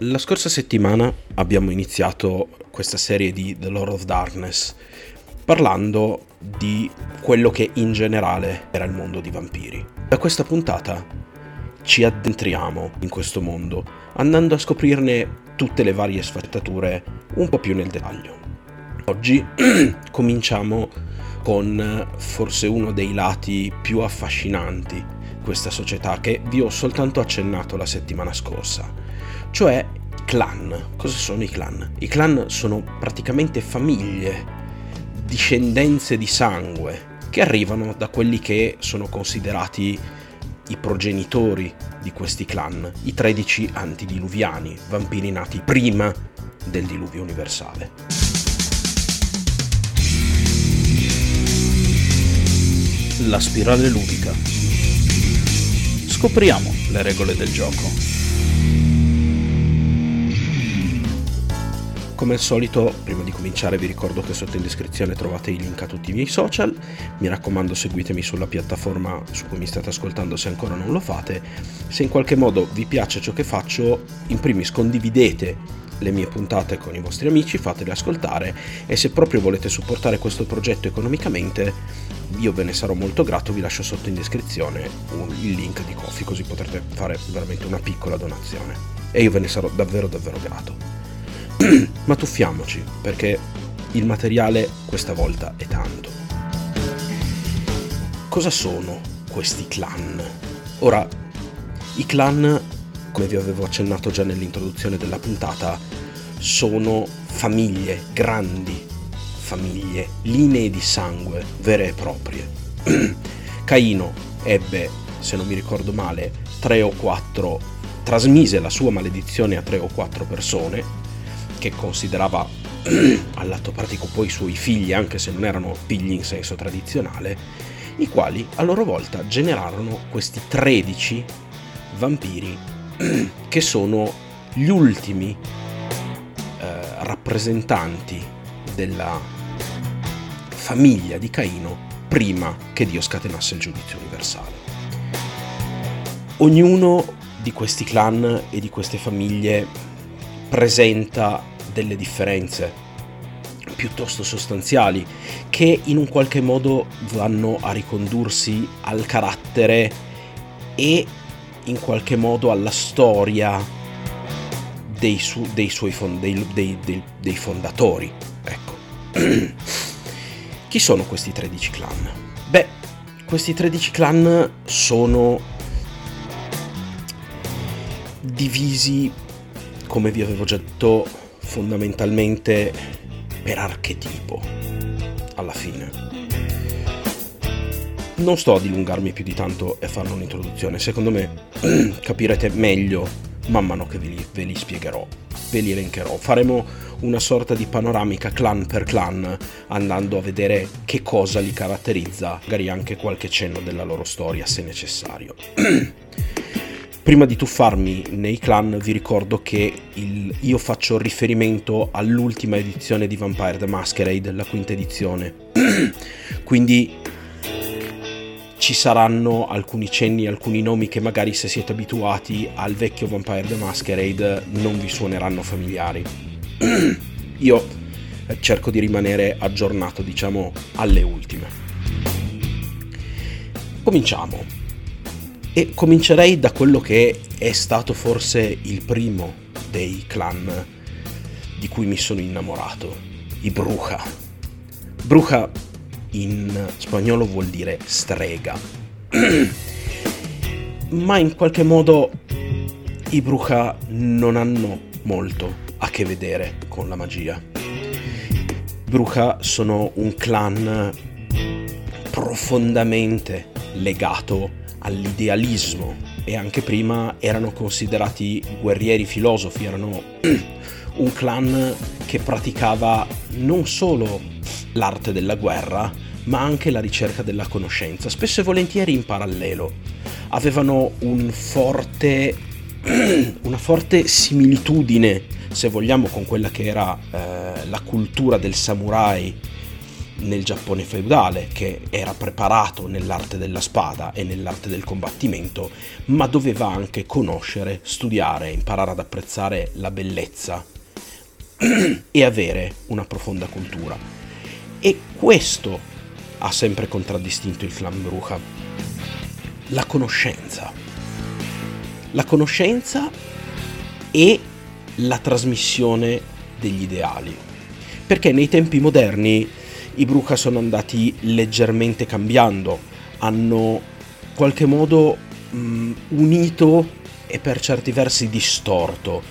La scorsa settimana abbiamo iniziato questa serie di The Lord of Darkness parlando di quello che in generale era il mondo di vampiri. Da questa puntata ci addentriamo in questo mondo andando a scoprirne tutte le varie sfaccettature un po' più nel dettaglio. Oggi cominciamo con forse uno dei lati più affascinanti di questa società che vi ho soltanto accennato la settimana scorsa cioè clan. Cosa sono i clan? I clan sono praticamente famiglie, discendenze di sangue che arrivano da quelli che sono considerati i progenitori di questi clan, i 13 antidiluviani, vampiri nati prima del diluvio universale. La spirale ludica. Scopriamo le regole del gioco. Come al solito, prima di cominciare vi ricordo che sotto in descrizione trovate i link a tutti i miei social, mi raccomando seguitemi sulla piattaforma su cui mi state ascoltando se ancora non lo fate, se in qualche modo vi piace ciò che faccio, in primis condividete le mie puntate con i vostri amici, fatele ascoltare e se proprio volete supportare questo progetto economicamente io ve ne sarò molto grato, vi lascio sotto in descrizione un, il link di Coffee così potrete fare veramente una piccola donazione. E io ve ne sarò davvero davvero grato. Ma tuffiamoci, perché il materiale questa volta è tanto. Cosa sono questi clan? Ora, i clan, come vi avevo accennato già nell'introduzione della puntata, sono famiglie grandi, famiglie, linee di sangue vere e proprie. Caino ebbe, se non mi ricordo male, tre o quattro, trasmise la sua maledizione a tre o quattro persone che considerava all'atto pratico poi i suoi figli, anche se non erano figli in senso tradizionale, i quali a loro volta generarono questi 13 vampiri che sono gli ultimi eh, rappresentanti della famiglia di Caino prima che Dio scatenasse il giudizio universale. Ognuno di questi clan e di queste famiglie presenta delle differenze piuttosto sostanziali che in un qualche modo vanno a ricondursi al carattere e in qualche modo alla storia dei, su, dei suoi fond, dei, dei, dei fondatori. Ecco. Chi sono questi 13 clan? Beh, questi 13 clan sono divisi come vi avevo già detto, fondamentalmente per archetipo, alla fine. Non sto a dilungarmi più di tanto e farne un'introduzione, secondo me capirete meglio man mano che ve li, ve li spiegherò, ve li elencherò. Faremo una sorta di panoramica clan per clan, andando a vedere che cosa li caratterizza, magari anche qualche cenno della loro storia se necessario. Prima di tuffarmi nei clan vi ricordo che il, io faccio riferimento all'ultima edizione di Vampire the Masquerade, la quinta edizione. Quindi ci saranno alcuni cenni, alcuni nomi che magari se siete abituati al vecchio Vampire the Masquerade non vi suoneranno familiari. io cerco di rimanere aggiornato, diciamo, alle ultime. Cominciamo. E comincerei da quello che è stato forse il primo dei clan di cui mi sono innamorato, i Bruja. Bruja in spagnolo vuol dire strega. Ma in qualche modo i Bruja non hanno molto a che vedere con la magia. Bruja sono un clan profondamente legato all'idealismo e anche prima erano considerati guerrieri filosofi, erano un clan che praticava non solo l'arte della guerra, ma anche la ricerca della conoscenza, spesso e volentieri in parallelo. Avevano un forte, una forte similitudine, se vogliamo, con quella che era eh, la cultura del samurai nel Giappone feudale, che era preparato nell'arte della spada e nell'arte del combattimento, ma doveva anche conoscere, studiare, imparare ad apprezzare la bellezza e avere una profonda cultura. E questo ha sempre contraddistinto il clan Bruja. La conoscenza. La conoscenza e la trasmissione degli ideali. Perché nei tempi moderni i Bruca sono andati leggermente cambiando, hanno in qualche modo mh, unito e per certi versi distorto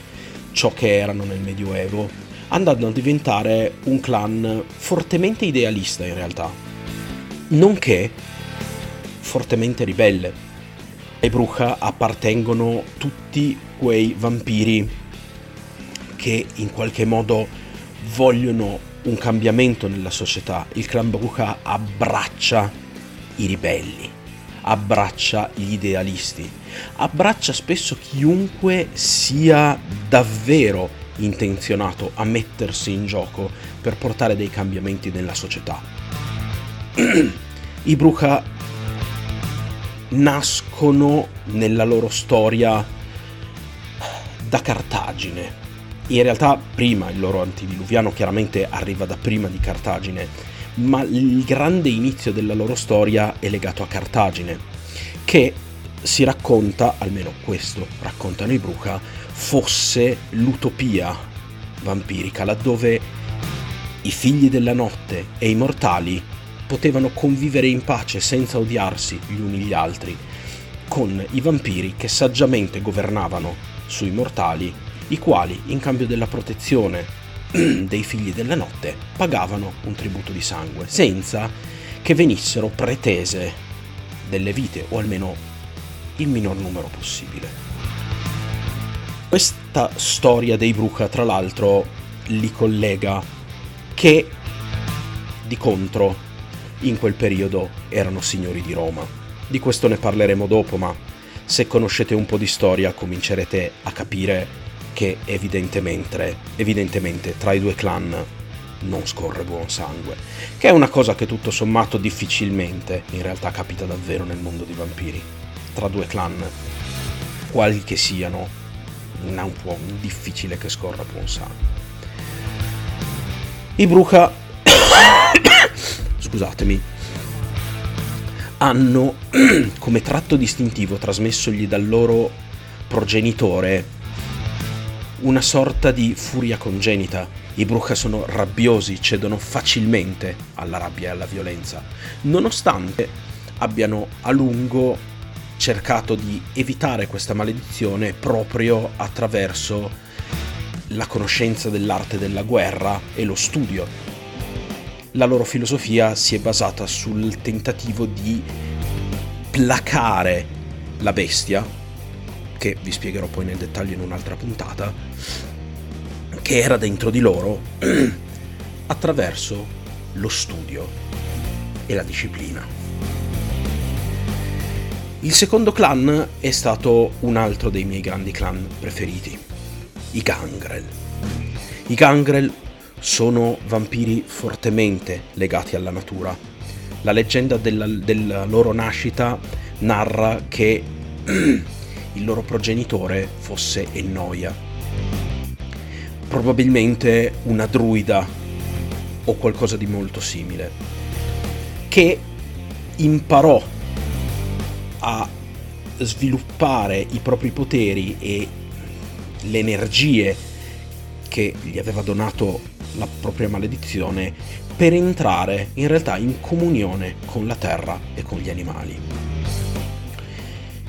ciò che erano nel Medioevo, andando a diventare un clan fortemente idealista in realtà, nonché fortemente ribelle. Ai Bruca appartengono tutti quei vampiri che in qualche modo vogliono un cambiamento nella società. Il clan Bruca abbraccia i ribelli, abbraccia gli idealisti, abbraccia spesso chiunque sia davvero intenzionato a mettersi in gioco per portare dei cambiamenti nella società. I Bruca nascono nella loro storia da Cartagine, in realtà prima il loro antidiluviano chiaramente arriva da prima di Cartagine, ma il grande inizio della loro storia è legato a Cartagine, che si racconta, almeno questo raccontano i Bruca, fosse l'utopia vampirica, laddove i figli della notte e i mortali potevano convivere in pace senza odiarsi gli uni gli altri, con i vampiri che saggiamente governavano sui mortali i quali, in cambio della protezione dei figli della notte, pagavano un tributo di sangue, senza che venissero pretese delle vite, o almeno il minor numero possibile. Questa storia dei Bruca, tra l'altro, li collega che, di contro, in quel periodo erano signori di Roma. Di questo ne parleremo dopo, ma se conoscete un po' di storia comincerete a capire che evidentemente, evidentemente tra i due clan non scorre buon sangue, che è una cosa che tutto sommato difficilmente in realtà capita davvero nel mondo di vampiri. Tra due clan, quali che siano, è un po' difficile che scorra buon sangue. I Bruca, scusatemi, hanno come tratto distintivo trasmessogli dal loro progenitore una sorta di furia congenita. I Bruca sono rabbiosi, cedono facilmente alla rabbia e alla violenza, nonostante abbiano a lungo cercato di evitare questa maledizione proprio attraverso la conoscenza dell'arte della guerra e lo studio. La loro filosofia si è basata sul tentativo di placare la bestia, che vi spiegherò poi nel dettaglio in un'altra puntata, che era dentro di loro attraverso lo studio e la disciplina. Il secondo clan è stato un altro dei miei grandi clan preferiti, i Gangrel. I Gangrel sono vampiri fortemente legati alla natura. La leggenda della, della loro nascita narra che il loro progenitore fosse Ennoia. Probabilmente una druida o qualcosa di molto simile, che imparò a sviluppare i propri poteri e le energie che gli aveva donato la propria maledizione per entrare in realtà in comunione con la terra e con gli animali.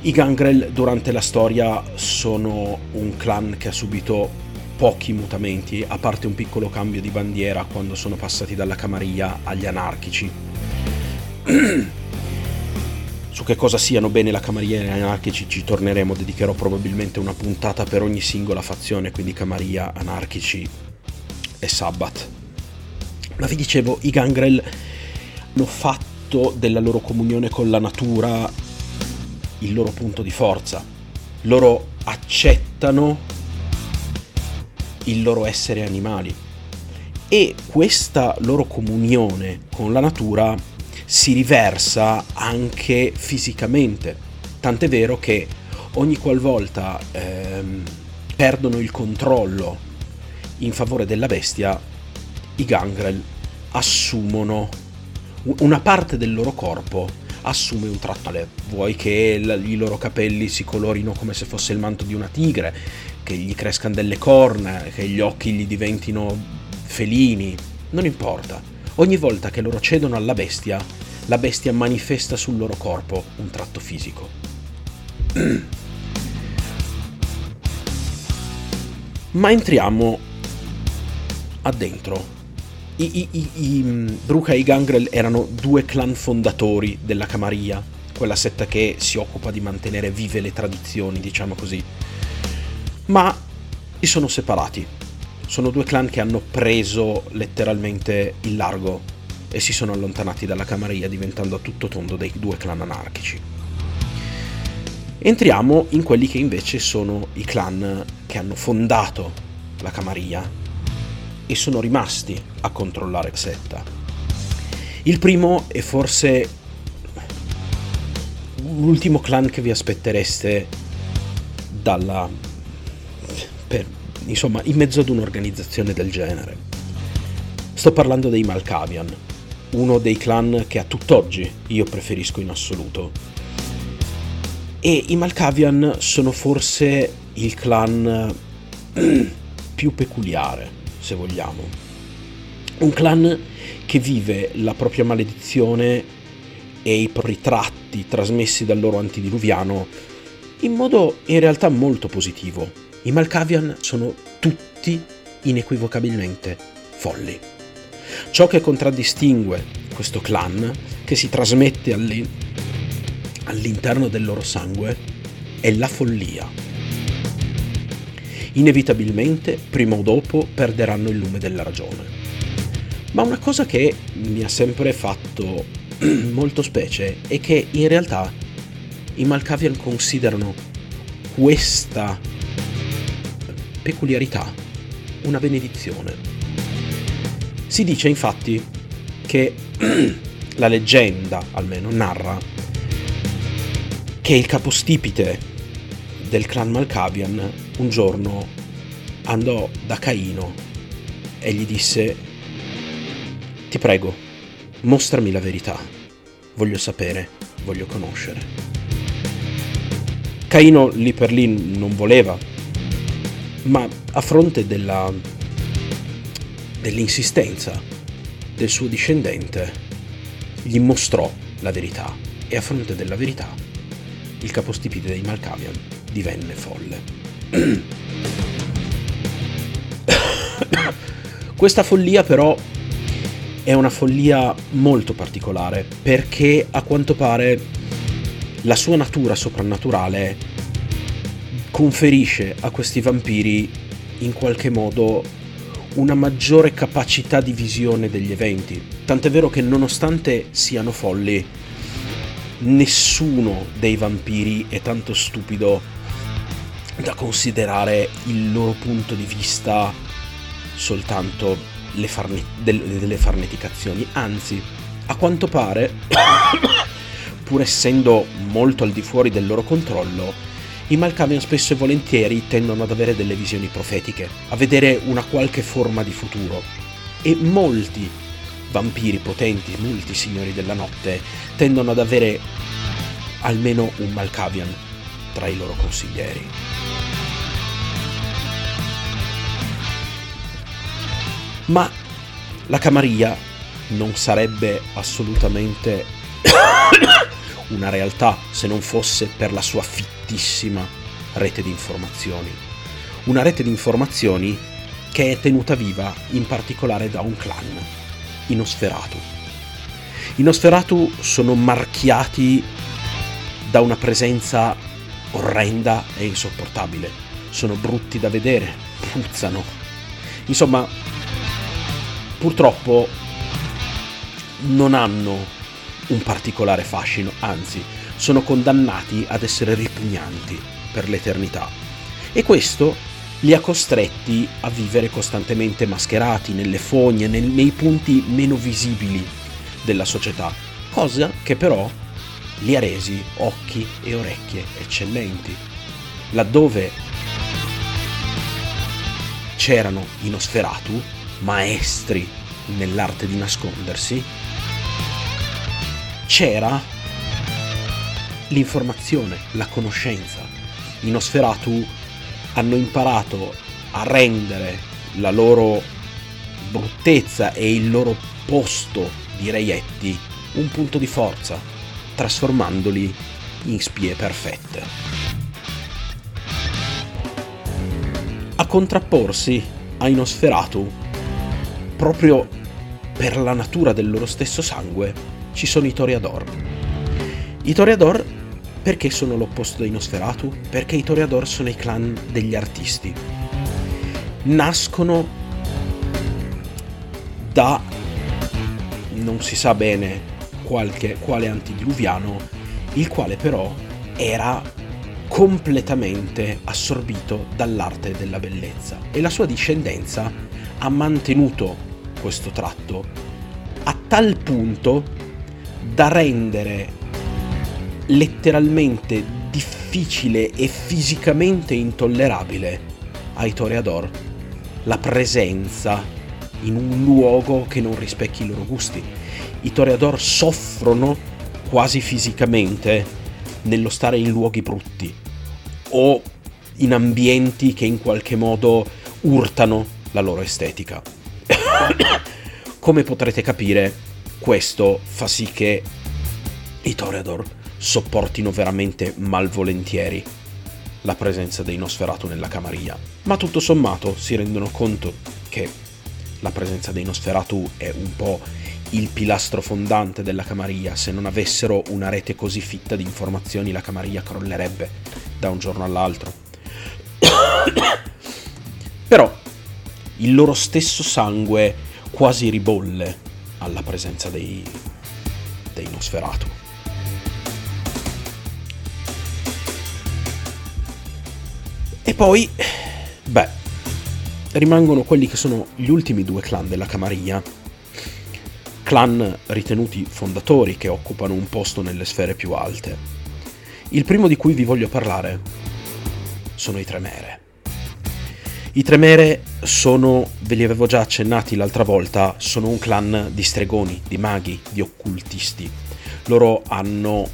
I Gangrel durante la storia sono un clan che ha subito pochi mutamenti, a parte un piccolo cambio di bandiera quando sono passati dalla camarilla agli anarchici. Su che cosa siano bene la camarilla e gli anarchici ci torneremo, dedicherò probabilmente una puntata per ogni singola fazione, quindi camarilla, anarchici e Sabbath. Ma vi dicevo, i Gangrel hanno fatto della loro comunione con la natura il loro punto di forza. Loro accettano il loro essere animali e questa loro comunione con la natura si riversa anche fisicamente, tant'è vero che ogni qualvolta ehm, perdono il controllo in favore della bestia, i gangrel assumono una parte del loro corpo assume un tratto vuoi che i loro capelli si colorino come se fosse il manto di una tigre che gli crescano delle corna che gli occhi gli diventino felini. Non importa. Ogni volta che loro cedono alla bestia la bestia manifesta sul loro corpo un tratto fisico. Ma entriamo addentro i, i, i, i mm, Bruca e i Gangrel erano due clan fondatori della Camarilla, quella setta che si occupa di mantenere vive le tradizioni, diciamo così. Ma si sono separati. Sono due clan che hanno preso letteralmente il largo e si sono allontanati dalla Camarilla diventando a tutto tondo dei due clan anarchici. Entriamo in quelli che invece sono i clan che hanno fondato la Camarilla e sono rimasti a controllare la setta. Il primo è forse l'ultimo clan che vi aspettereste dalla... Per, insomma, in mezzo ad un'organizzazione del genere. Sto parlando dei Malkavian, uno dei clan che a tutt'oggi io preferisco in assoluto. E i Malkavian sono forse il clan più peculiare se vogliamo. Un clan che vive la propria maledizione e i propri tratti trasmessi dal loro antidiluviano in modo in realtà molto positivo. I Malkavian sono tutti inequivocabilmente folli. Ciò che contraddistingue questo clan, che si trasmette all'interno del loro sangue, è la follia inevitabilmente, prima o dopo, perderanno il lume della ragione. Ma una cosa che mi ha sempre fatto molto specie è che in realtà i Malkavian considerano questa peculiarità una benedizione. Si dice infatti che la leggenda, almeno, narra che il capostipite del clan Malkavian un giorno andò da Caino e gli disse, ti prego, mostrami la verità, voglio sapere, voglio conoscere. Caino lì per lì non voleva, ma a fronte della, dell'insistenza del suo discendente, gli mostrò la verità e a fronte della verità il capostipite dei Malkavian divenne folle. Questa follia però è una follia molto particolare perché a quanto pare la sua natura soprannaturale conferisce a questi vampiri in qualche modo una maggiore capacità di visione degli eventi. Tant'è vero che nonostante siano folli, nessuno dei vampiri è tanto stupido da considerare il loro punto di vista soltanto farne- del- delle farneticazioni, anzi, a quanto pare, pur essendo molto al di fuori del loro controllo, i Malkavian spesso e volentieri tendono ad avere delle visioni profetiche, a vedere una qualche forma di futuro. E molti vampiri potenti, molti signori della notte, tendono ad avere almeno un Malkavian tra i loro consiglieri. Ma la Camarilla non sarebbe assolutamente una realtà se non fosse per la sua fittissima rete di informazioni. Una rete di informazioni che è tenuta viva in particolare da un clan, i Nosferatu. I Nosferatu sono marchiati da una presenza orrenda e insopportabile. Sono brutti da vedere, puzzano. Insomma, purtroppo non hanno un particolare fascino, anzi sono condannati ad essere ripugnanti per l'eternità. E questo li ha costretti a vivere costantemente mascherati nelle fogne, nel, nei punti meno visibili della società, cosa che però li ha resi occhi e orecchie eccellenti. Laddove c'erano i Nosferatu, maestri nell'arte di nascondersi, c'era l'informazione, la conoscenza. I Nosferatu hanno imparato a rendere la loro bruttezza e il loro posto di reietti un punto di forza, trasformandoli in spie perfette. A contrapporsi ai Nosferatu, proprio per la natura del loro stesso sangue, ci sono i Toreador. I Toreador perché sono l'opposto dei Nosferatu? Perché i Toreador sono i clan degli artisti. Nascono da non si sa bene qualche, quale antediluviano, il quale però era completamente assorbito dall'arte della bellezza e la sua discendenza ha mantenuto questo tratto a tal punto da rendere letteralmente difficile e fisicamente intollerabile ai toreador la presenza in un luogo che non rispecchi i loro gusti. I toreador soffrono quasi fisicamente nello stare in luoghi brutti o in ambienti che in qualche modo urtano la loro estetica. Come potrete capire, questo fa sì che i Toreador sopportino veramente malvolentieri la presenza dei Nosferatu nella camarilla, ma tutto sommato si rendono conto che la presenza dei Nosferatu è un po' il pilastro fondante della Camarilla. Se non avessero una rete così fitta di informazioni, la Camarilla crollerebbe da un giorno all'altro. Però il loro stesso sangue quasi ribolle alla presenza dei, dei Nosferatu. E poi, beh, rimangono quelli che sono gli ultimi due clan della Camarilla clan ritenuti fondatori che occupano un posto nelle sfere più alte. Il primo di cui vi voglio parlare sono i Tremere. I Tremere sono, ve li avevo già accennati l'altra volta, sono un clan di stregoni, di maghi, di occultisti. Loro hanno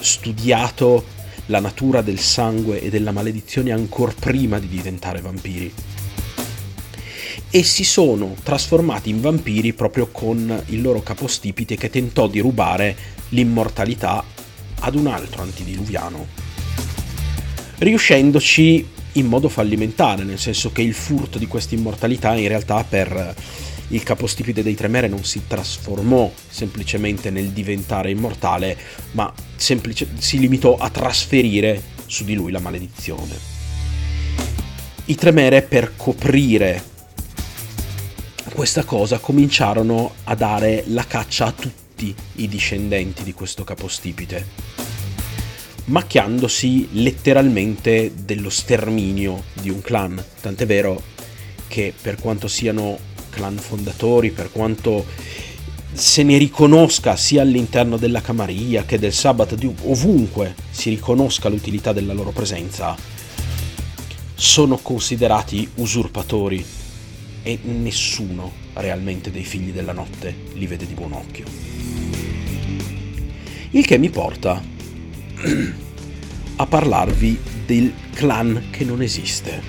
studiato la natura del sangue e della maledizione ancora prima di diventare vampiri e si sono trasformati in vampiri proprio con il loro capostipite che tentò di rubare l'immortalità ad un altro antidiluviano, riuscendoci in modo fallimentare, nel senso che il furto di questa immortalità in realtà per il capostipite dei Tremere non si trasformò semplicemente nel diventare immortale, ma semplice, si limitò a trasferire su di lui la maledizione. I Tremere per coprire questa cosa cominciarono a dare la caccia a tutti i discendenti di questo capostipite, macchiandosi letteralmente dello sterminio di un clan, tant'è vero che per quanto siano clan fondatori, per quanto se ne riconosca sia all'interno della Camarilla che del Sabbat, ovunque si riconosca l'utilità della loro presenza, sono considerati usurpatori e nessuno realmente dei figli della notte li vede di buon occhio. Il che mi porta a parlarvi del clan che non esiste.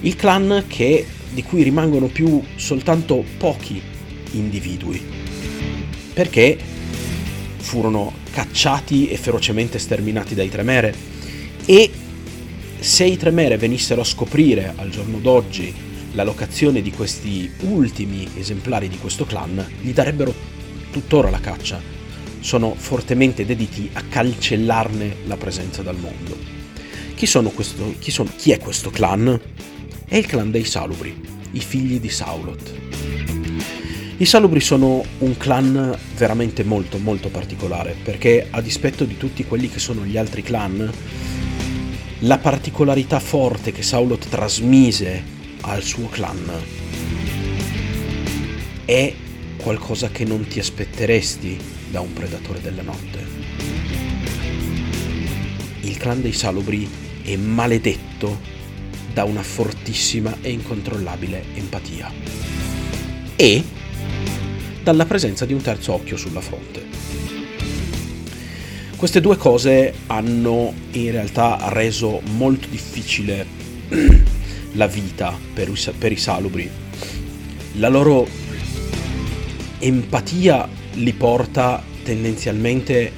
Il clan che, di cui rimangono più soltanto pochi individui. Perché furono cacciati e ferocemente sterminati dai Tremere e se i Tremere venissero a scoprire al giorno d'oggi la locazione di questi ultimi esemplari di questo clan gli darebbero tuttora la caccia. Sono fortemente dediti a cancellarne la presenza dal mondo. Chi, questo, chi, sono, chi è questo clan? È il clan dei Salubri, i figli di Saulot. I Salubri sono un clan veramente molto molto particolare perché a dispetto di tutti quelli che sono gli altri clan la particolarità forte che Saulot trasmise al suo clan è qualcosa che non ti aspetteresti da un predatore della notte. Il clan dei Salubri è maledetto da una fortissima e incontrollabile empatia e dalla presenza di un terzo occhio sulla fronte. Queste due cose hanno in realtà reso molto difficile la vita per, per i salubri. La loro empatia li porta tendenzialmente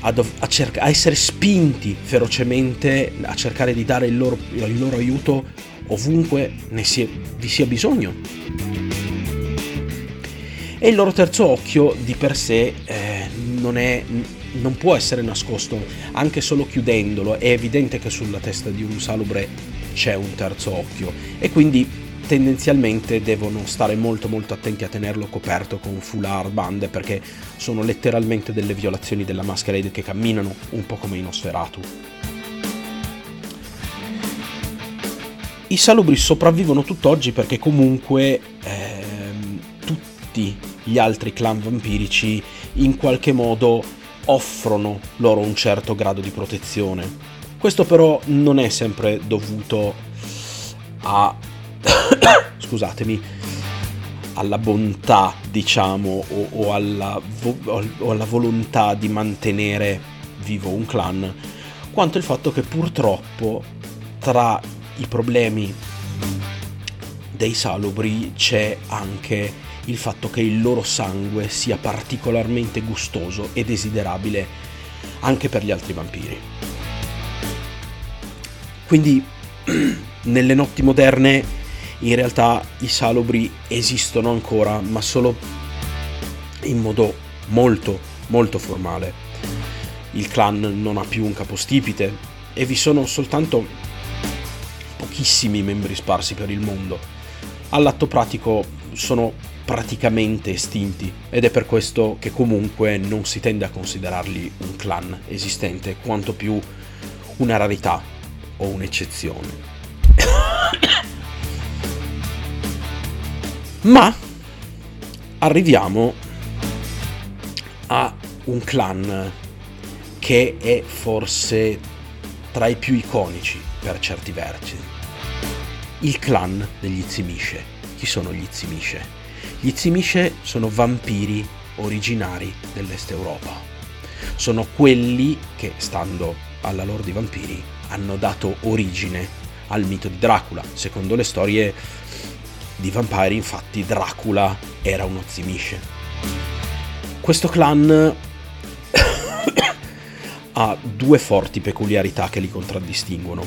a, a, cerca- a, essere spinti ferocemente a cercare di dare il loro, il loro aiuto ovunque sia, vi sia bisogno. E il loro terzo occhio di per sé eh, non, è, non può essere nascosto, anche solo chiudendolo. È evidente che sulla testa di un salubre c'è un terzo occhio e quindi tendenzialmente devono stare molto molto attenti a tenerlo coperto con foulard, bande, perché sono letteralmente delle violazioni della masquerade che camminano un po' come in Osferatu. I salubri sopravvivono tutt'oggi perché comunque ehm, tutti gli altri clan vampirici in qualche modo offrono loro un certo grado di protezione. Questo però non è sempre dovuto a scusatemi, alla bontà, diciamo, o, o, alla vo- o alla volontà di mantenere vivo un clan, quanto il fatto che purtroppo tra i problemi dei salubri c'è anche il fatto che il loro sangue sia particolarmente gustoso e desiderabile anche per gli altri vampiri. Quindi nelle notti moderne in realtà i salubri esistono ancora, ma solo in modo molto, molto formale. Il clan non ha più un capostipite e vi sono soltanto pochissimi membri sparsi per il mondo. All'atto pratico sono praticamente estinti ed è per questo che comunque non si tende a considerarli un clan esistente, quanto più una rarità o un'eccezione. Ma arriviamo a un clan che è forse tra i più iconici per certi versi. Il clan degli Zimisce. Chi sono gli Zimisce? Gli Zimisce sono vampiri originari dell'Est Europa. Sono quelli che, stando alla loro di vampiri, hanno dato origine al mito di Dracula. Secondo le storie di Vampire, infatti, Dracula era uno zimisce. Questo clan ha due forti peculiarità che li contraddistinguono.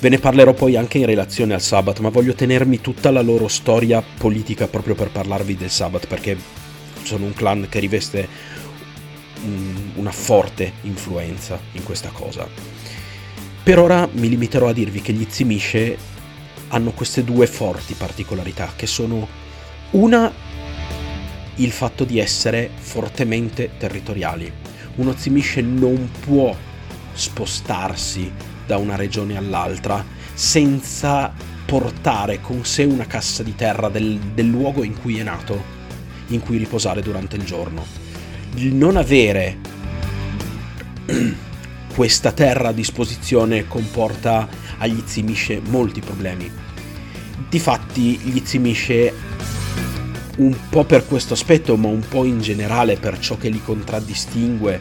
Ve ne parlerò poi anche in relazione al Sabbath, ma voglio tenermi tutta la loro storia politica proprio per parlarvi del Sabbath, perché sono un clan che riveste una forte influenza in questa cosa. Per ora mi limiterò a dirvi che gli Zimisce hanno queste due forti particolarità, che sono una il fatto di essere fortemente territoriali. Uno Zimisce non può spostarsi da una regione all'altra senza portare con sé una cassa di terra del, del luogo in cui è nato, in cui riposare durante il giorno. Il non avere questa terra a disposizione comporta agli Zimisce molti problemi. Difatti gli Zimisce un po' per questo aspetto, ma un po' in generale per ciò che li contraddistingue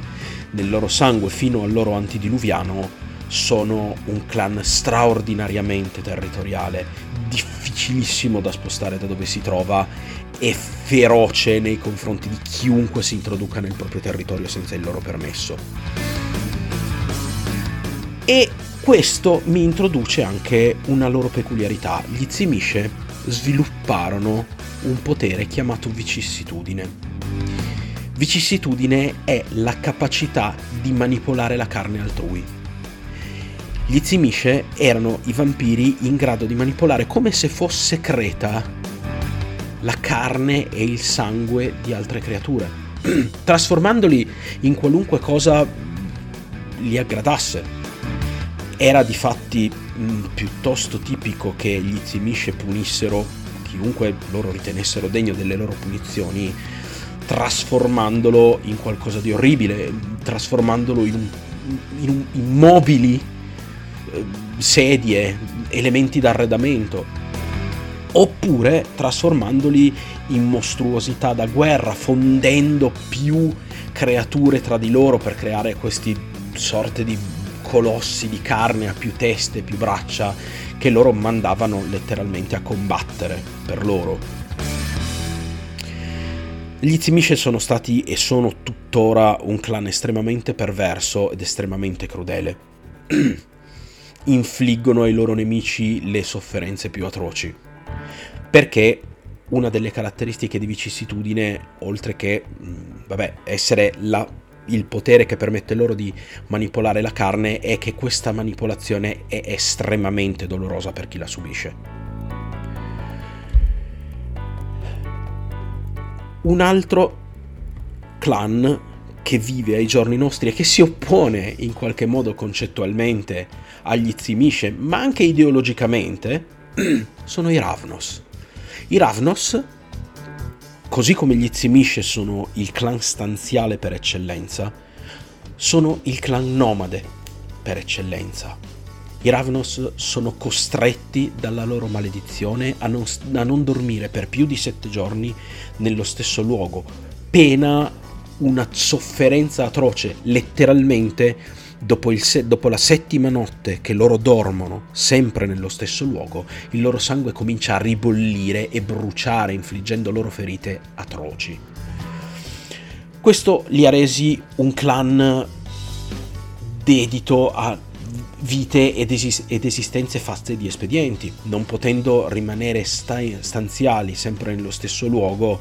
nel loro sangue fino al loro antidiluviano, sono un clan straordinariamente territoriale, difficilissimo da spostare da dove si trova e feroce nei confronti di chiunque si introduca nel proprio territorio senza il loro permesso. E questo mi introduce anche una loro peculiarità. Gli Zimisce svilupparono un potere chiamato vicissitudine. Vicissitudine è la capacità di manipolare la carne altrui. Gli Zimisce erano i vampiri in grado di manipolare come se fosse creta la carne e il sangue di altre creature, trasformandoli in qualunque cosa li aggradasse era di fatti mh, piuttosto tipico che gli Zimisce punissero chiunque loro ritenessero degno delle loro punizioni, trasformandolo in qualcosa di orribile, trasformandolo in, in, in immobili, eh, sedie, elementi d'arredamento, oppure trasformandoli in mostruosità da guerra, fondendo più creature tra di loro per creare questi sorte di colossi di carne a più teste, più braccia, che loro mandavano letteralmente a combattere per loro. Gli Zimisce sono stati e sono tuttora un clan estremamente perverso ed estremamente crudele. Infliggono ai loro nemici le sofferenze più atroci. Perché una delle caratteristiche di vicissitudine, oltre che mm, vabbè, essere la, il potere che permette loro di manipolare la carne, è che questa manipolazione è estremamente dolorosa per chi la subisce. Un altro clan che vive ai giorni nostri e che si oppone in qualche modo concettualmente agli Zimisce, ma anche ideologicamente, sono i Ravnos. I Ravnos, così come gli Zimisce sono il clan stanziale per eccellenza, sono il clan nomade per eccellenza. I Ravnos sono costretti dalla loro maledizione a non, a non dormire per più di sette giorni nello stesso luogo, pena una sofferenza atroce, letteralmente Dopo, se- dopo, la settima notte che loro dormono sempre nello stesso luogo, il loro sangue comincia a ribollire e bruciare, infliggendo loro ferite atroci. Questo li ha resi un clan dedito a vite ed, esis- ed esistenze fatte di espedienti, non potendo rimanere sta- stanziali sempre nello stesso luogo,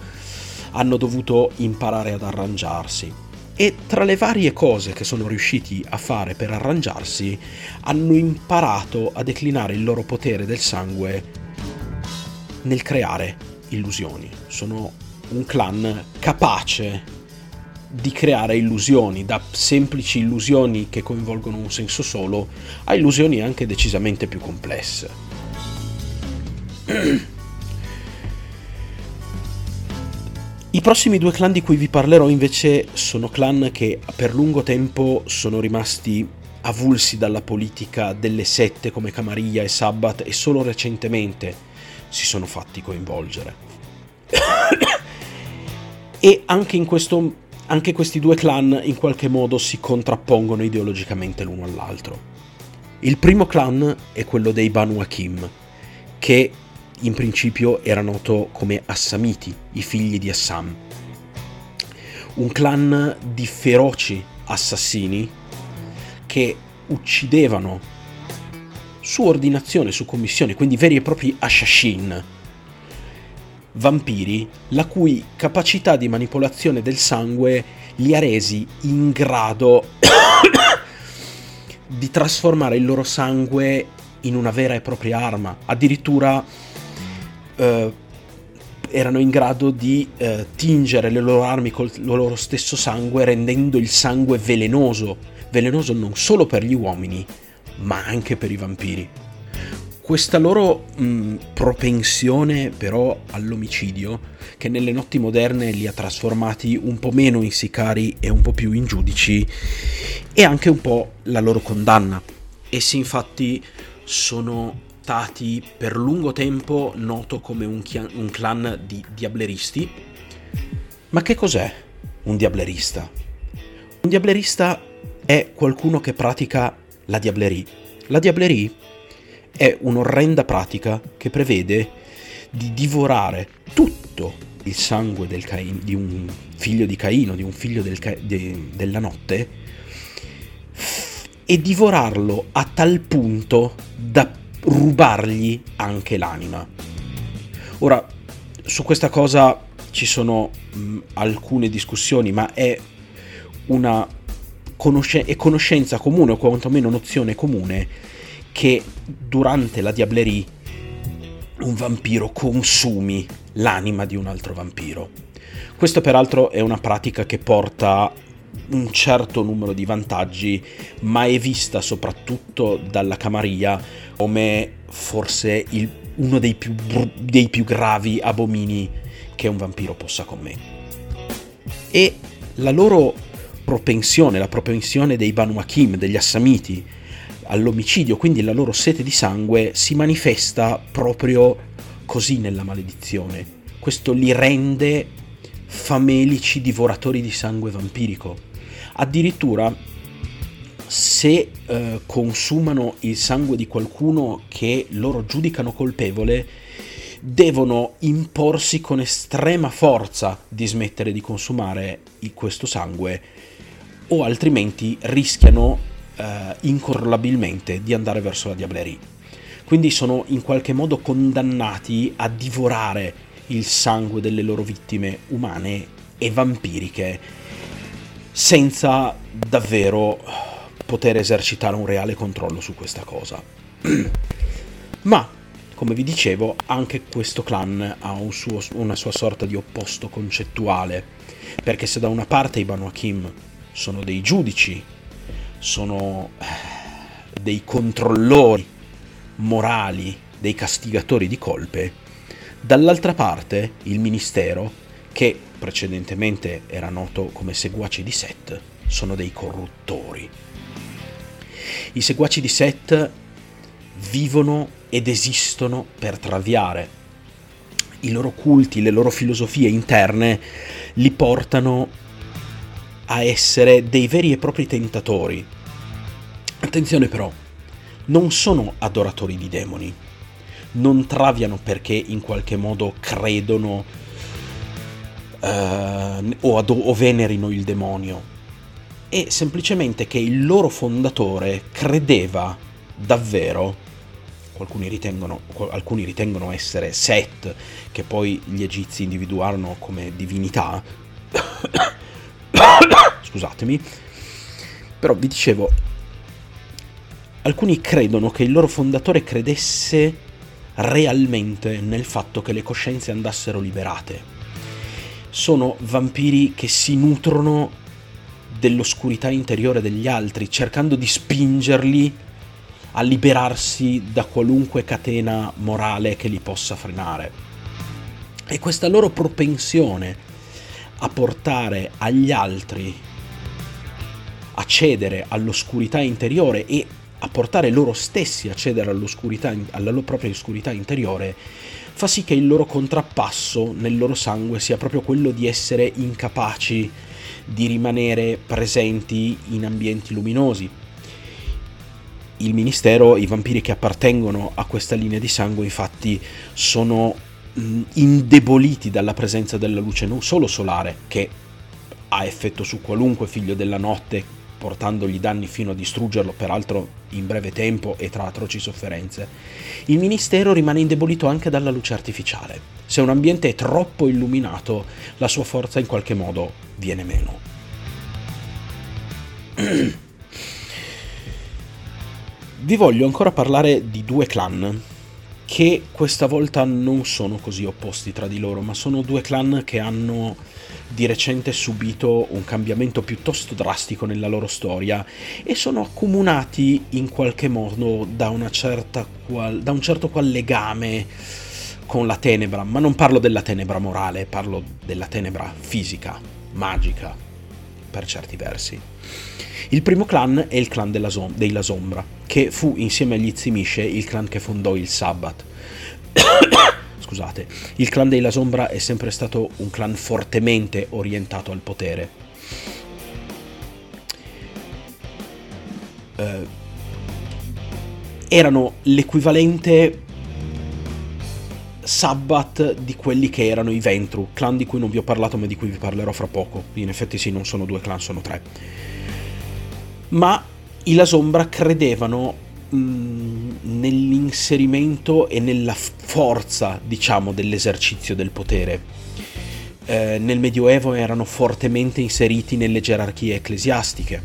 hanno dovuto imparare ad arrangiarsi e tra le varie cose che sono riusciti a fare per arrangiarsi, hanno imparato a declinare il loro potere del sangue nel creare illusioni. Sono un clan capace di creare illusioni, da semplici illusioni che coinvolgono un senso solo a illusioni anche decisamente più complesse. I prossimi due clan di cui vi parlerò invece sono clan che per lungo tempo sono rimasti avulsi dalla politica delle sette come Camarilla e Sabbat e solo recentemente si sono fatti coinvolgere. e anche, questo, anche questi due clan in qualche modo si contrappongono ideologicamente l'uno all'altro. Il primo clan è quello dei Banu Hakim, che in principio era noto come Assamiti, i figli di Assam. Un clan di feroci assassini che uccidevano su ordinazione, su commissione, quindi veri e propri Ashashin, vampiri la cui capacità di manipolazione del sangue li ha resi in grado di trasformare il loro sangue in una vera e propria arma, addirittura eh, erano in grado di eh, tingere le loro armi col loro stesso sangue, rendendo il sangue velenoso, velenoso non solo per gli uomini, ma anche per i vampiri. Questa loro mh, propensione però all'omicidio, che nelle notti moderne li ha trasformati un po' meno in sicari e un po' più in giudici, è anche un po' la loro condanna. Essi infatti sono stati per lungo tempo noto come un, chian- un clan di diableristi. Ma che cos'è un diablerista? Un diablerista è qualcuno che pratica la diablerie. La diablerie è un'orrenda pratica che prevede di divorare tutto il sangue Cain, di un figlio di Caino, di un figlio del Ca- de- della notte, e divorarlo a tal punto da rubargli anche l'anima. Ora, su questa cosa ci sono mh, alcune discussioni, ma è una conosce- è conoscenza comune, o quantomeno nozione comune, che durante la diablerie un vampiro consumi l'anima di un altro vampiro. Questo peraltro è una pratica che porta un certo numero di vantaggi, ma è vista soprattutto dalla Camarilla come forse il, uno dei più, dei più gravi abomini che un vampiro possa commettere. E la loro propensione, la propensione dei Banu Hakim, degli Assamiti, all'omicidio, quindi la loro sete di sangue, si manifesta proprio così nella maledizione. Questo li rende famelici divoratori di sangue vampirico. Addirittura se eh, consumano il sangue di qualcuno che loro giudicano colpevole, devono imporsi con estrema forza di smettere di consumare questo sangue o altrimenti rischiano eh, incorrollabilmente di andare verso la diableria. Quindi sono in qualche modo condannati a divorare il sangue delle loro vittime umane e vampiriche senza davvero poter esercitare un reale controllo su questa cosa. Ma, come vi dicevo, anche questo clan ha un suo, una sua sorta di opposto concettuale, perché se da una parte i Banu Hakim sono dei giudici, sono eh, dei controllori morali, dei castigatori di colpe, dall'altra parte il ministero, che precedentemente era noto come seguaci di Set, sono dei corruttori. I seguaci di Set vivono ed esistono per traviare. I loro culti, le loro filosofie interne li portano a essere dei veri e propri tentatori. Attenzione però, non sono adoratori di demoni, non traviano perché in qualche modo credono uh, o, ad- o venerino il demonio, è semplicemente che il loro fondatore credeva davvero alcuni ritengono, alcuni ritengono essere Set, che poi gli egizi individuarono come divinità, scusatemi, però vi dicevo, alcuni credono che il loro fondatore credesse realmente nel fatto che le coscienze andassero liberate. Sono vampiri che si nutrono dell'oscurità interiore degli altri, cercando di spingerli a liberarsi da qualunque catena morale che li possa frenare. E questa loro propensione a portare agli altri a cedere all'oscurità interiore e a portare loro stessi a cedere alla loro propria oscurità interiore, fa sì che il loro contrappasso nel loro sangue sia proprio quello di essere incapaci di rimanere presenti in ambienti luminosi. Il ministero, i vampiri che appartengono a questa linea di sangue, infatti, sono indeboliti dalla presenza della luce non solo solare, che ha effetto su qualunque figlio della notte portandogli danni fino a distruggerlo, peraltro in breve tempo e tra atroci sofferenze. Il ministero rimane indebolito anche dalla luce artificiale. Se un ambiente è troppo illuminato, la sua forza in qualche modo viene meno. Vi voglio ancora parlare di due clan che questa volta non sono così opposti tra di loro, ma sono due clan che hanno di recente subito un cambiamento piuttosto drastico nella loro storia e sono accomunati in qualche modo da, qual, da un certo qual legame con la tenebra, ma non parlo della tenebra morale, parlo della tenebra fisica, magica, per certi versi. Il primo clan è il clan della Som- dei La Sombra, che fu insieme agli Zimisce il clan che fondò il Sabbath scusate, il clan dei La Sombra è sempre stato un clan fortemente orientato al potere. Eh, erano l'equivalente Sabbath di quelli che erano i Ventru, clan di cui non vi ho parlato ma di cui vi parlerò fra poco. In effetti sì, non sono due clan, sono tre. Ma i La Sombra credevano Mm, nell'inserimento e nella forza, diciamo, dell'esercizio del potere. Eh, nel Medioevo erano fortemente inseriti nelle gerarchie ecclesiastiche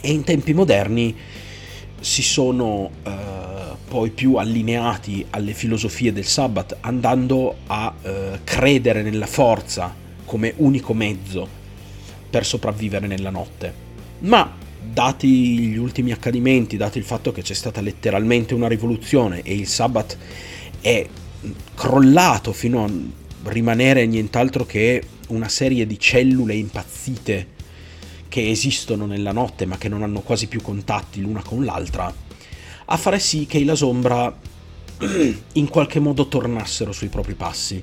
e in tempi moderni si sono eh, poi più allineati alle filosofie del Sabbath, andando a eh, credere nella forza come unico mezzo per sopravvivere nella notte. Ma dati gli ultimi accadimenti, dati il fatto che c'è stata letteralmente una rivoluzione e il Sabbath è crollato fino a rimanere nient'altro che una serie di cellule impazzite che esistono nella notte ma che non hanno quasi più contatti l'una con l'altra, a fare sì che i Lasombra in qualche modo tornassero sui propri passi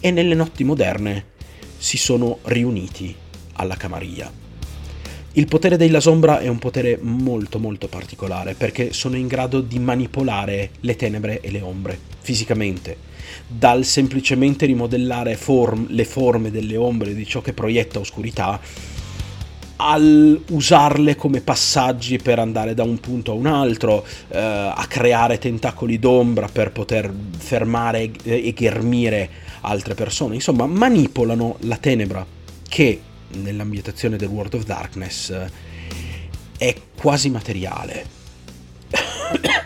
e nelle notti moderne si sono riuniti alla Camarilla. Il potere dei Lasombra è un potere molto molto particolare perché sono in grado di manipolare le tenebre e le ombre fisicamente, dal semplicemente rimodellare form, le forme delle ombre di ciò che proietta oscurità al usarle come passaggi per andare da un punto a un altro, eh, a creare tentacoli d'ombra per poter fermare e ghermire altre persone. Insomma, manipolano la tenebra che nell'ambientazione del World of Darkness è quasi materiale.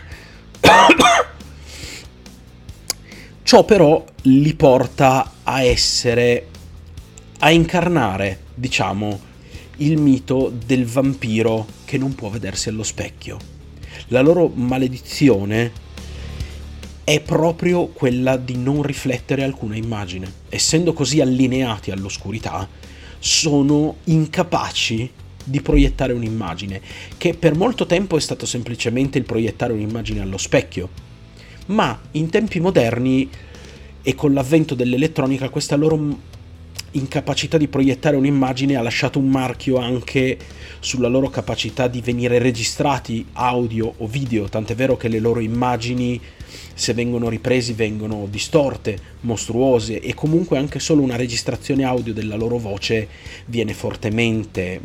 Ciò però li porta a essere, a incarnare, diciamo, il mito del vampiro che non può vedersi allo specchio. La loro maledizione è proprio quella di non riflettere alcuna immagine. Essendo così allineati all'oscurità, sono incapaci di proiettare un'immagine, che per molto tempo è stato semplicemente il proiettare un'immagine allo specchio. Ma in tempi moderni e con l'avvento dell'elettronica questa loro incapacità di proiettare un'immagine ha lasciato un marchio anche sulla loro capacità di venire registrati audio o video, tant'è vero che le loro immagini se vengono ripresi vengono distorte, mostruose e comunque anche solo una registrazione audio della loro voce viene fortemente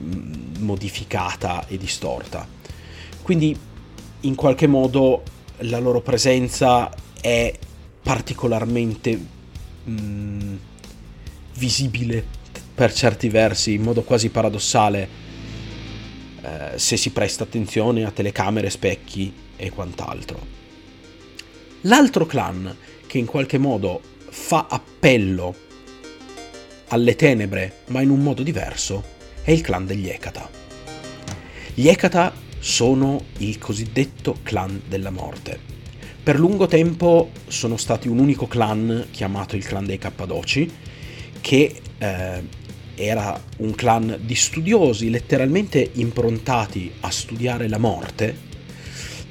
modificata e distorta. Quindi in qualche modo la loro presenza è particolarmente mh, visibile per certi versi, in modo quasi paradossale, eh, se si presta attenzione a telecamere, specchi e quant'altro. L'altro clan che in qualche modo fa appello alle tenebre, ma in un modo diverso, è il clan degli Ekata. Gli Ekata sono il cosiddetto clan della morte. Per lungo tempo sono stati un unico clan chiamato il clan dei Cappadoci, che eh, era un clan di studiosi letteralmente improntati a studiare la morte,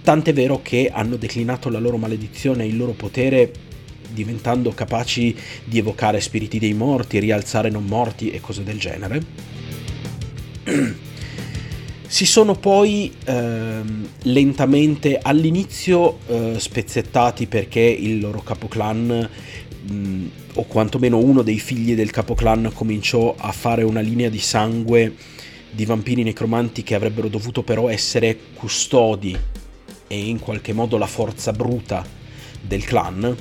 tant'è vero che hanno declinato la loro maledizione e il loro potere diventando capaci di evocare spiriti dei morti, rialzare non morti e cose del genere. Si sono poi ehm, lentamente all'inizio eh, spezzettati perché il loro capoclan mh, o quantomeno uno dei figli del capoclan cominciò a fare una linea di sangue di vampiri necromanti che avrebbero dovuto però essere custodi e in qualche modo la forza bruta del clan.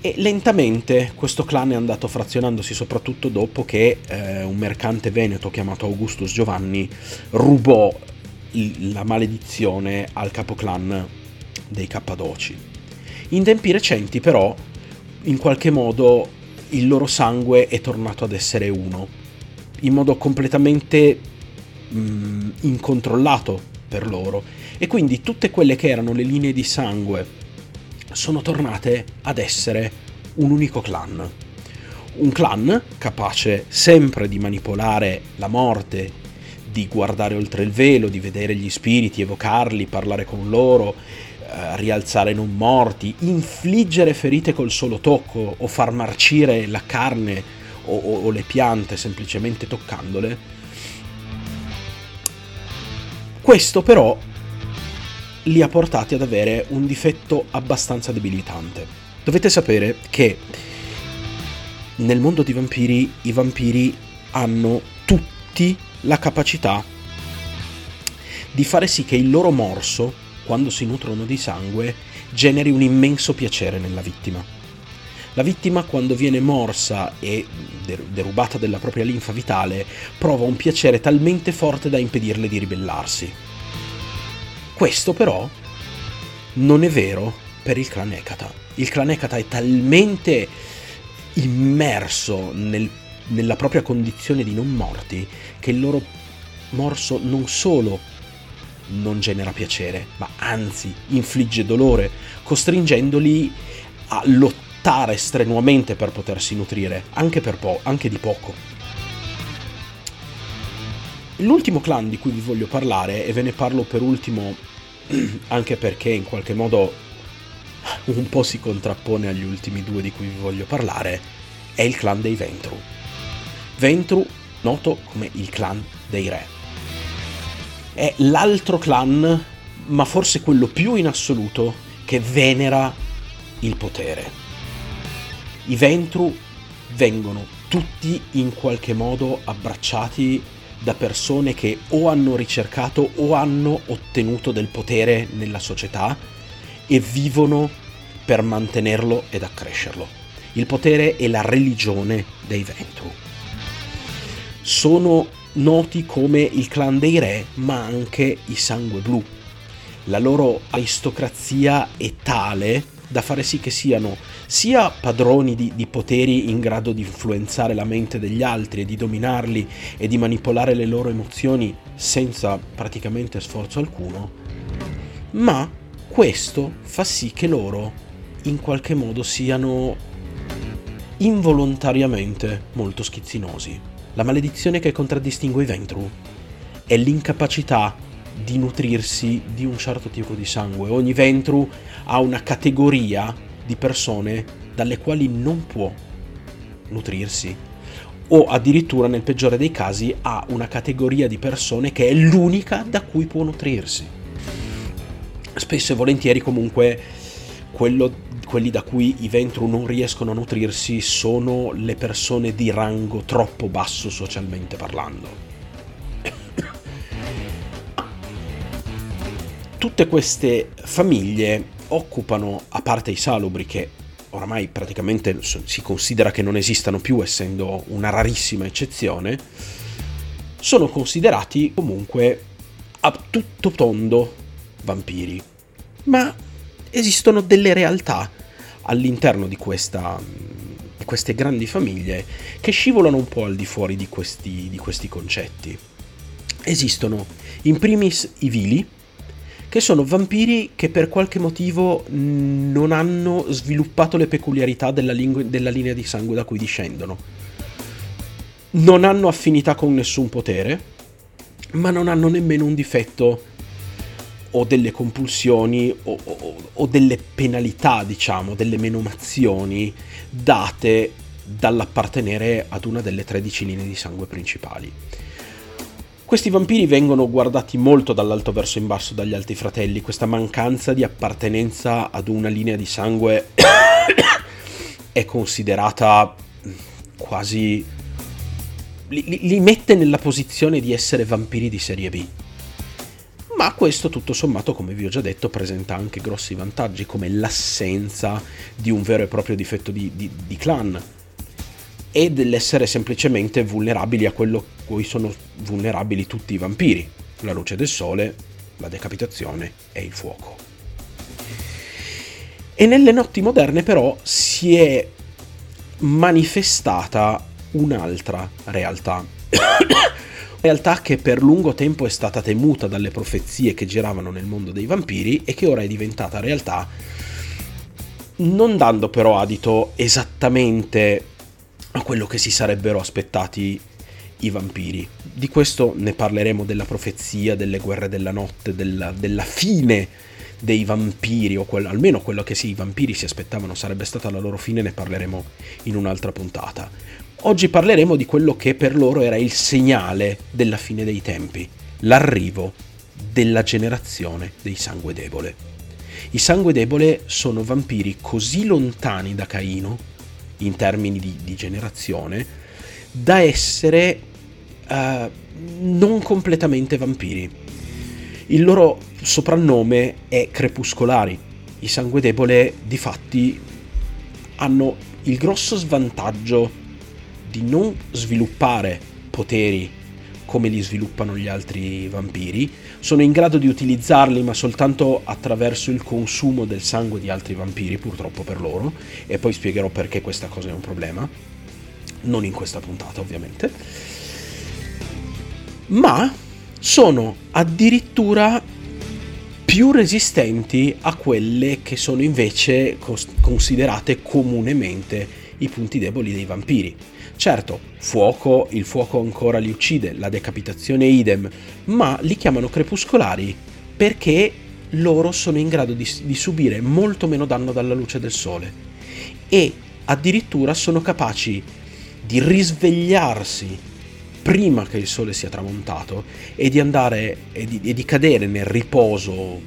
E lentamente questo clan è andato frazionandosi soprattutto dopo che eh, un mercante veneto chiamato Augustus Giovanni rubò il, la maledizione al capoclan dei Cappadoci. In tempi recenti però in qualche modo il loro sangue è tornato ad essere uno, in modo completamente mh, mm, incontrollato per loro. E quindi tutte quelle che erano le linee di sangue sono tornate ad essere un unico clan. Un clan capace sempre di manipolare la morte, di guardare oltre il velo, di vedere gli spiriti, evocarli, parlare con loro rialzare non morti, infliggere ferite col solo tocco o far marcire la carne o, o, o le piante semplicemente toccandole. Questo però li ha portati ad avere un difetto abbastanza debilitante. Dovete sapere che nel mondo dei vampiri i vampiri hanno tutti la capacità di fare sì che il loro morso quando si nutrono di sangue, generi un immenso piacere nella vittima. La vittima, quando viene morsa e derubata della propria linfa vitale, prova un piacere talmente forte da impedirle di ribellarsi. Questo però non è vero per il clan Ekata. Il clan Ekata è talmente immerso nel nella propria condizione di non morti che il loro morso non solo non genera piacere, ma anzi infligge dolore, costringendoli a lottare strenuamente per potersi nutrire, anche, per po- anche di poco. L'ultimo clan di cui vi voglio parlare, e ve ne parlo per ultimo anche perché in qualche modo un po' si contrappone agli ultimi due di cui vi voglio parlare, è il clan dei Ventru. Ventru, noto come il clan dei re. È l'altro clan, ma forse quello più in assoluto, che venera il potere. I Ventru vengono tutti in qualche modo abbracciati da persone che o hanno ricercato o hanno ottenuto del potere nella società e vivono per mantenerlo ed accrescerlo. Il potere è la religione dei Ventru. Sono noti come il clan dei re, ma anche i sangue blu. La loro aristocrazia è tale da fare sì che siano sia padroni di, di, poteri in grado di influenzare la mente degli altri e di dominarli e di manipolare le loro emozioni senza praticamente sforzo alcuno, ma questo fa sì che loro in qualche modo siano involontariamente molto schizzinosi. La maledizione che contraddistingue i Ventru è l'incapacità di nutrirsi di un certo tipo di sangue. Ogni Ventru ha una categoria di persone dalle quali non può nutrirsi. O addirittura nel peggiore dei casi ha una categoria di persone che è l'unica da cui può nutrirsi. Spesso e volentieri comunque quello, quelli da cui i Ventru non riescono a nutrirsi sono le persone di rango troppo basso socialmente parlando tutte queste famiglie occupano, a parte i salubri che oramai praticamente si considera che non esistano più essendo una rarissima eccezione, sono considerati comunque a tutto tondo vampiri. Ma esistono delle realtà all'interno di, questa, di queste grandi famiglie che scivolano un po' al di fuori di questi, di questi concetti. Esistono in primis i vili, che sono vampiri che per qualche motivo non hanno sviluppato le peculiarità della, lingua, della linea di sangue da cui discendono. Non hanno affinità con nessun potere, ma non hanno nemmeno un difetto o delle compulsioni o, o, o delle penalità, diciamo, delle menomazioni date dall'appartenere ad una delle 13 linee di sangue principali. Questi vampiri vengono guardati molto dall'alto verso in basso dagli altri fratelli, questa mancanza di appartenenza ad una linea di sangue è considerata quasi... Li, li, mette nella posizione di essere vampiri di serie B. Ma questo tutto sommato, come vi ho già detto, presenta anche grossi vantaggi, come l'assenza di un vero e proprio difetto di, di, di clan, e dell'essere semplicemente vulnerabili a quello cui sono vulnerabili tutti i vampiri, la luce del sole, la decapitazione e il fuoco. E nelle notti moderne però si è manifestata un'altra realtà. realtà che per lungo tempo è stata temuta dalle profezie che giravano nel mondo dei vampiri e che ora è diventata realtà non dando però adito esattamente a quello che si sarebbero aspettati i vampiri. Di questo ne parleremo della profezia, delle guerre della notte, della, della fine dei vampiri, o quel, almeno quello che sì, i vampiri si aspettavano sarebbe stata la loro fine, ne parleremo in un'altra puntata. Oggi parleremo di quello che per loro era il segnale della fine dei tempi, l'arrivo della generazione dei sangue debole. I sangue debole sono vampiri così lontani da Caino in termini di, di generazione, da essere uh, non completamente vampiri. Il loro soprannome è Crepuscolari. I sangue debole, di fatti, hanno il grosso svantaggio di non sviluppare poteri come li sviluppano gli altri vampiri, sono in grado di utilizzarli ma soltanto attraverso il consumo del sangue di altri vampiri, purtroppo per loro, e poi spiegherò perché questa cosa è un problema. non in questa puntata ovviamente, ma sono addirittura più resistenti a quelle che sono invece considerate comunemente i punti deboli dei vampiri. Certo, fuoco, il fuoco ancora li uccide, la decapitazione idem, ma li chiamano crepuscolari perché loro sono in grado di, di subire molto meno danno dalla luce del sole e addirittura sono capaci di risvegliarsi prima che il sole sia tramontato e di andare e di, e di cadere nel riposo,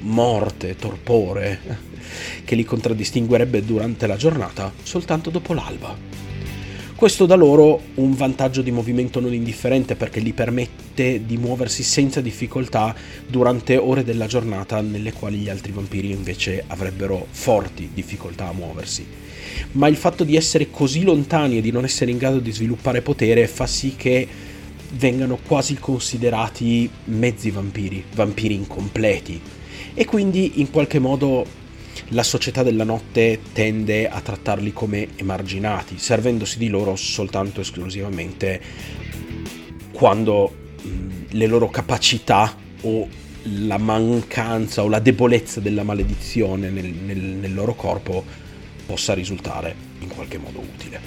morte, torpore che li contraddistinguerebbe durante la giornata soltanto dopo l'alba. Questo dà loro un vantaggio di movimento non indifferente perché gli permette di muoversi senza difficoltà durante ore della giornata nelle quali gli altri vampiri invece avrebbero forti difficoltà a muoversi. Ma il fatto di essere così lontani e di non essere in grado di sviluppare potere fa sì che vengano quasi considerati mezzi vampiri, vampiri incompleti. E quindi in qualche modo la società della notte tende a trattarli come emarginati, servendosi di loro soltanto esclusivamente quando mh, le loro capacità o la mancanza o la debolezza della maledizione nel, nel, nel loro corpo possa risultare in qualche modo utile.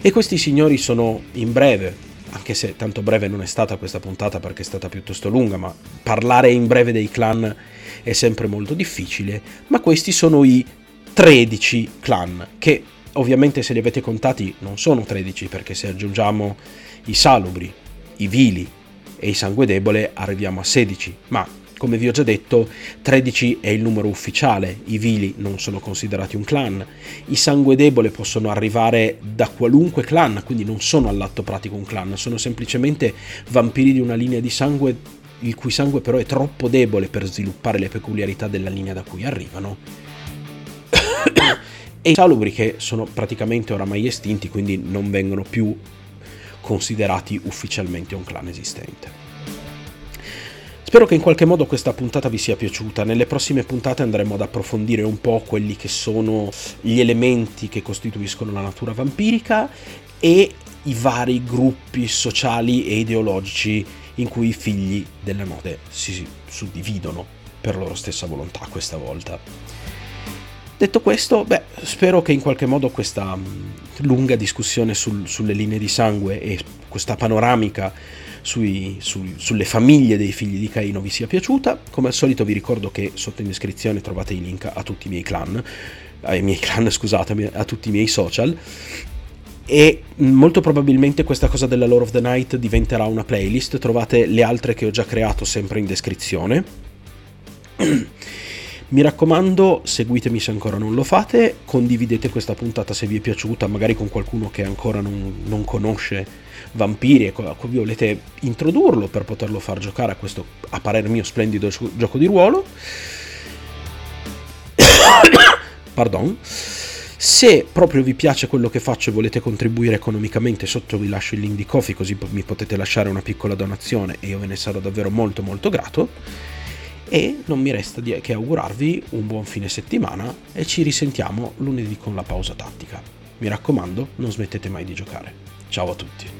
E questi signori sono in breve, anche se tanto breve non è stata questa puntata perché è stata piuttosto lunga, ma parlare in breve dei clan è sempre molto difficile, ma questi sono i 13 clan, che ovviamente se li avete contati non sono 13 perché se aggiungiamo i salubri, i vili e i sangue debole arriviamo a 16, ma come vi ho già detto, 13 è il numero ufficiale, i vili non sono considerati un clan, i sangue debole possono arrivare da qualunque clan, quindi non sono all'atto pratico un clan, sono semplicemente vampiri di una linea di sangue il cui sangue però è troppo debole per sviluppare le peculiarità della linea da cui arrivano. e i salubri che sono praticamente oramai estinti, quindi non vengono più considerati ufficialmente un clan esistente. Spero che in qualche modo questa puntata vi sia piaciuta. Nelle prossime puntate andremo ad approfondire un po' quelli che sono gli elementi che costituiscono la natura vampirica e i vari gruppi sociali e ideologici in cui i figli della notte si suddividono per loro stessa volontà questa volta. Detto questo, beh, spero che in qualche modo questa mm, lunga discussione sul, sulle linee di sangue e questa panoramica sui, sui, sulle famiglie dei figli di Caino vi sia piaciuta. Come al solito vi ricordo che sotto in descrizione trovate i link a tutti i miei clan, ai miei clan, scusatemi, a tutti i miei social e molto probabilmente questa cosa della Lore of the Night diventerà una playlist, trovate le altre che ho già creato sempre in descrizione. Mi raccomando, seguitemi se ancora non lo fate, condividete questa puntata se vi è piaciuta, magari con qualcuno che ancora non, non conosce vampiri e cui volete introdurlo per poterlo far giocare a questo, a parer mio, splendido gioco di ruolo. Pardon. Se proprio vi piace quello che faccio e volete contribuire economicamente, sotto vi lascio il link di Kofi così mi potete lasciare una piccola donazione e io ve ne sarò davvero molto molto grato. E non mi resta che augurarvi un buon fine settimana e ci risentiamo lunedì con la pausa tattica. Mi raccomando, non smettete mai di giocare. Ciao a tutti.